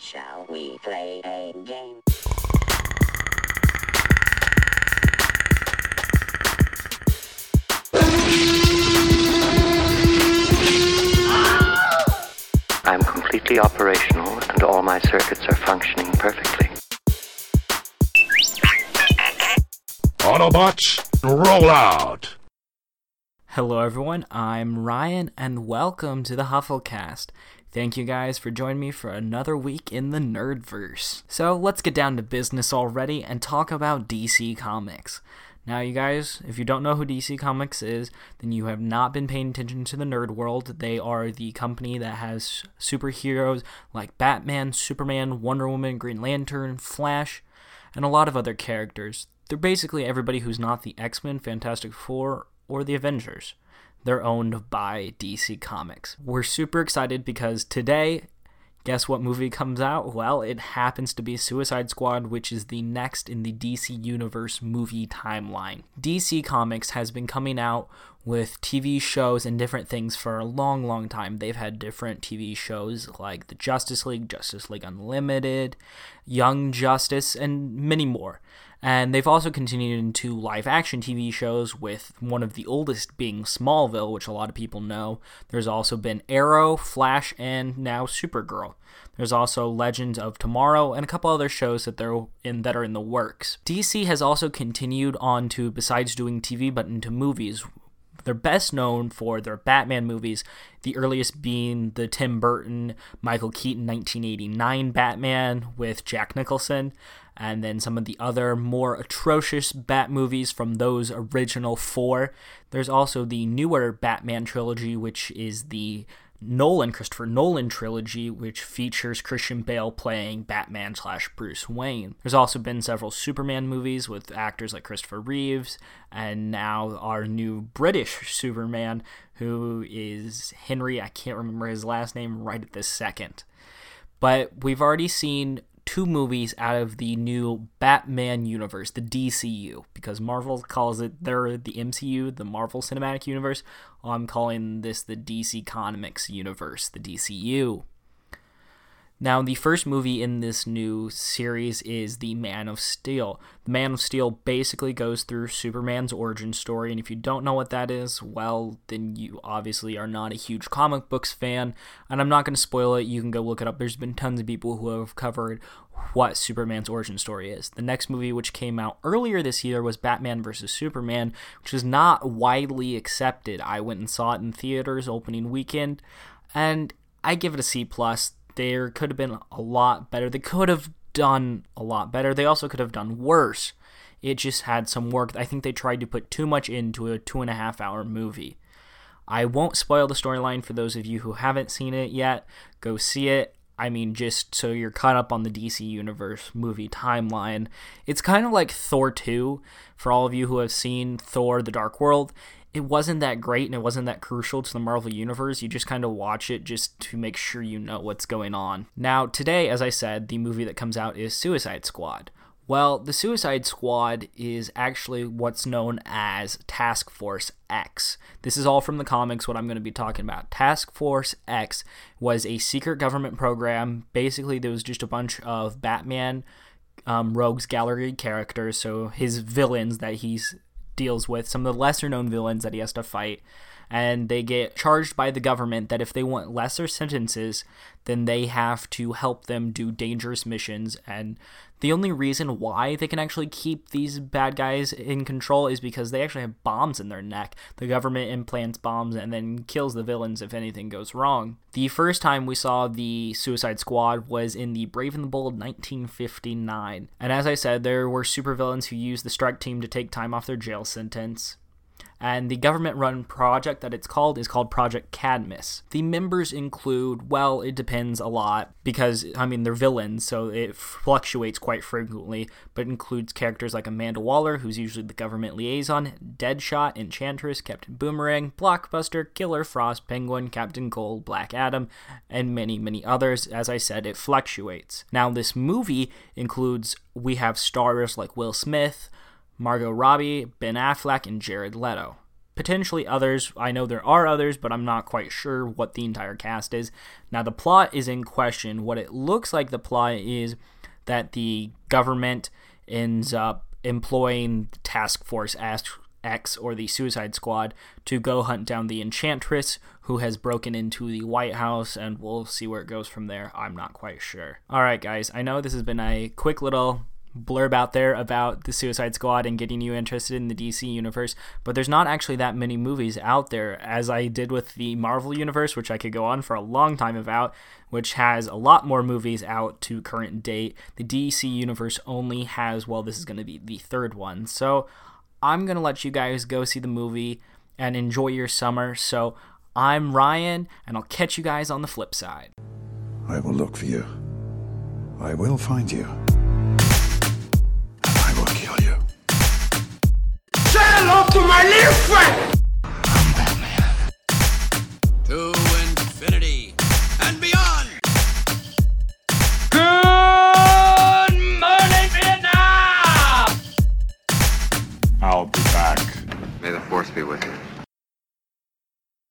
Shall we play a game? I'm completely operational and all my circuits are functioning perfectly. Autobots, roll out! Hello, everyone. I'm Ryan, and welcome to the Hufflecast. Thank you guys for joining me for another week in the Nerdverse. So, let's get down to business already and talk about DC Comics. Now, you guys, if you don't know who DC Comics is, then you have not been paying attention to the nerd world. They are the company that has superheroes like Batman, Superman, Wonder Woman, Green Lantern, Flash, and a lot of other characters. They're basically everybody who's not the X Men, Fantastic Four, or the Avengers. They're owned by DC Comics. We're super excited because today Guess what movie comes out? Well, it happens to be Suicide Squad, which is the next in the DC Universe movie timeline. DC Comics has been coming out with TV shows and different things for a long, long time. They've had different TV shows like the Justice League, Justice League Unlimited, Young Justice, and many more. And they've also continued into live action TV shows, with one of the oldest being Smallville, which a lot of people know. There's also been Arrow, Flash, and now Supergirl. There's also Legends of Tomorrow and a couple other shows that they're in that are in the works. DC has also continued on to besides doing TV but into movies. They're best known for their Batman movies, the earliest being the Tim Burton, Michael Keaton 1989 Batman with Jack Nicholson, and then some of the other more atrocious Bat movies from those original four. There's also the newer Batman trilogy, which is the Nolan, Christopher Nolan trilogy, which features Christian Bale playing Batman slash Bruce Wayne. There's also been several Superman movies with actors like Christopher Reeves, and now our new British Superman, who is Henry. I can't remember his last name right at this second. But we've already seen two movies out of the new Batman universe, the DCU, because Marvel calls it they're the MCU, the Marvel Cinematic Universe. I'm calling this the DC Comics universe, the DCU. Now, the first movie in this new series is The Man of Steel. The Man of Steel basically goes through Superman's origin story, and if you don't know what that is, well, then you obviously are not a huge comic books fan, and I'm not going to spoil it. You can go look it up. There's been tons of people who have covered what Superman's origin story is. The next movie, which came out earlier this year, was Batman vs. Superman, which was not widely accepted. I went and saw it in theaters opening weekend, and I give it a C plus there could have been a lot better. They could have done a lot better. They also could have done worse. It just had some work. I think they tried to put too much into a two and a half hour movie. I won't spoil the storyline for those of you who haven't seen it yet. Go see it. I mean, just so you're caught up on the DC Universe movie timeline. It's kind of like Thor 2 for all of you who have seen Thor The Dark World it wasn't that great and it wasn't that crucial to the Marvel Universe. You just kind of watch it just to make sure you know what's going on. Now, today, as I said, the movie that comes out is Suicide Squad. Well, the Suicide Squad is actually what's known as Task Force X. This is all from the comics, what I'm going to be talking about. Task Force X was a secret government program. Basically, there was just a bunch of Batman um, Rogues Gallery characters, so his villains that he's deals with, some of the lesser known villains that he has to fight. And they get charged by the government that if they want lesser sentences, then they have to help them do dangerous missions. And the only reason why they can actually keep these bad guys in control is because they actually have bombs in their neck. The government implants bombs and then kills the villains if anything goes wrong. The first time we saw the Suicide Squad was in the Brave and the Bold 1959. And as I said, there were supervillains who used the strike team to take time off their jail sentence and the government run project that it's called is called Project Cadmus. The members include, well, it depends a lot because, I mean, they're villains, so it fluctuates quite frequently, but includes characters like Amanda Waller, who's usually the government liaison, Deadshot, Enchantress, Captain Boomerang, Blockbuster, Killer Frost, Penguin, Captain Cold, Black Adam, and many, many others. As I said, it fluctuates. Now, this movie includes, we have stars like Will Smith, Margot Robbie, Ben Affleck, and Jared Leto. potentially others. I know there are others, but I'm not quite sure what the entire cast is. Now, the plot is in question. What it looks like the plot is that the government ends up employing Task Force X or the Suicide Squad to go hunt down the Enchantress who has broken into the White House, and we'll see where it goes from there. I'm not quite sure. All right, guys, I know this has been a quick little blurb out there about the Suicide Squad and getting you interested in the DC universe, but there's not actually that many movies out there as I did with the Marvel universe, which I could go on for a long time about, which has a lot more movies out to current date. The DC universe only has, well, this is going to be the third one. So I'm going to let you guys go see the movie and enjoy your summer. So I'm Ryan, and I'll catch you guys on the flip side. I will look for you. I will find you.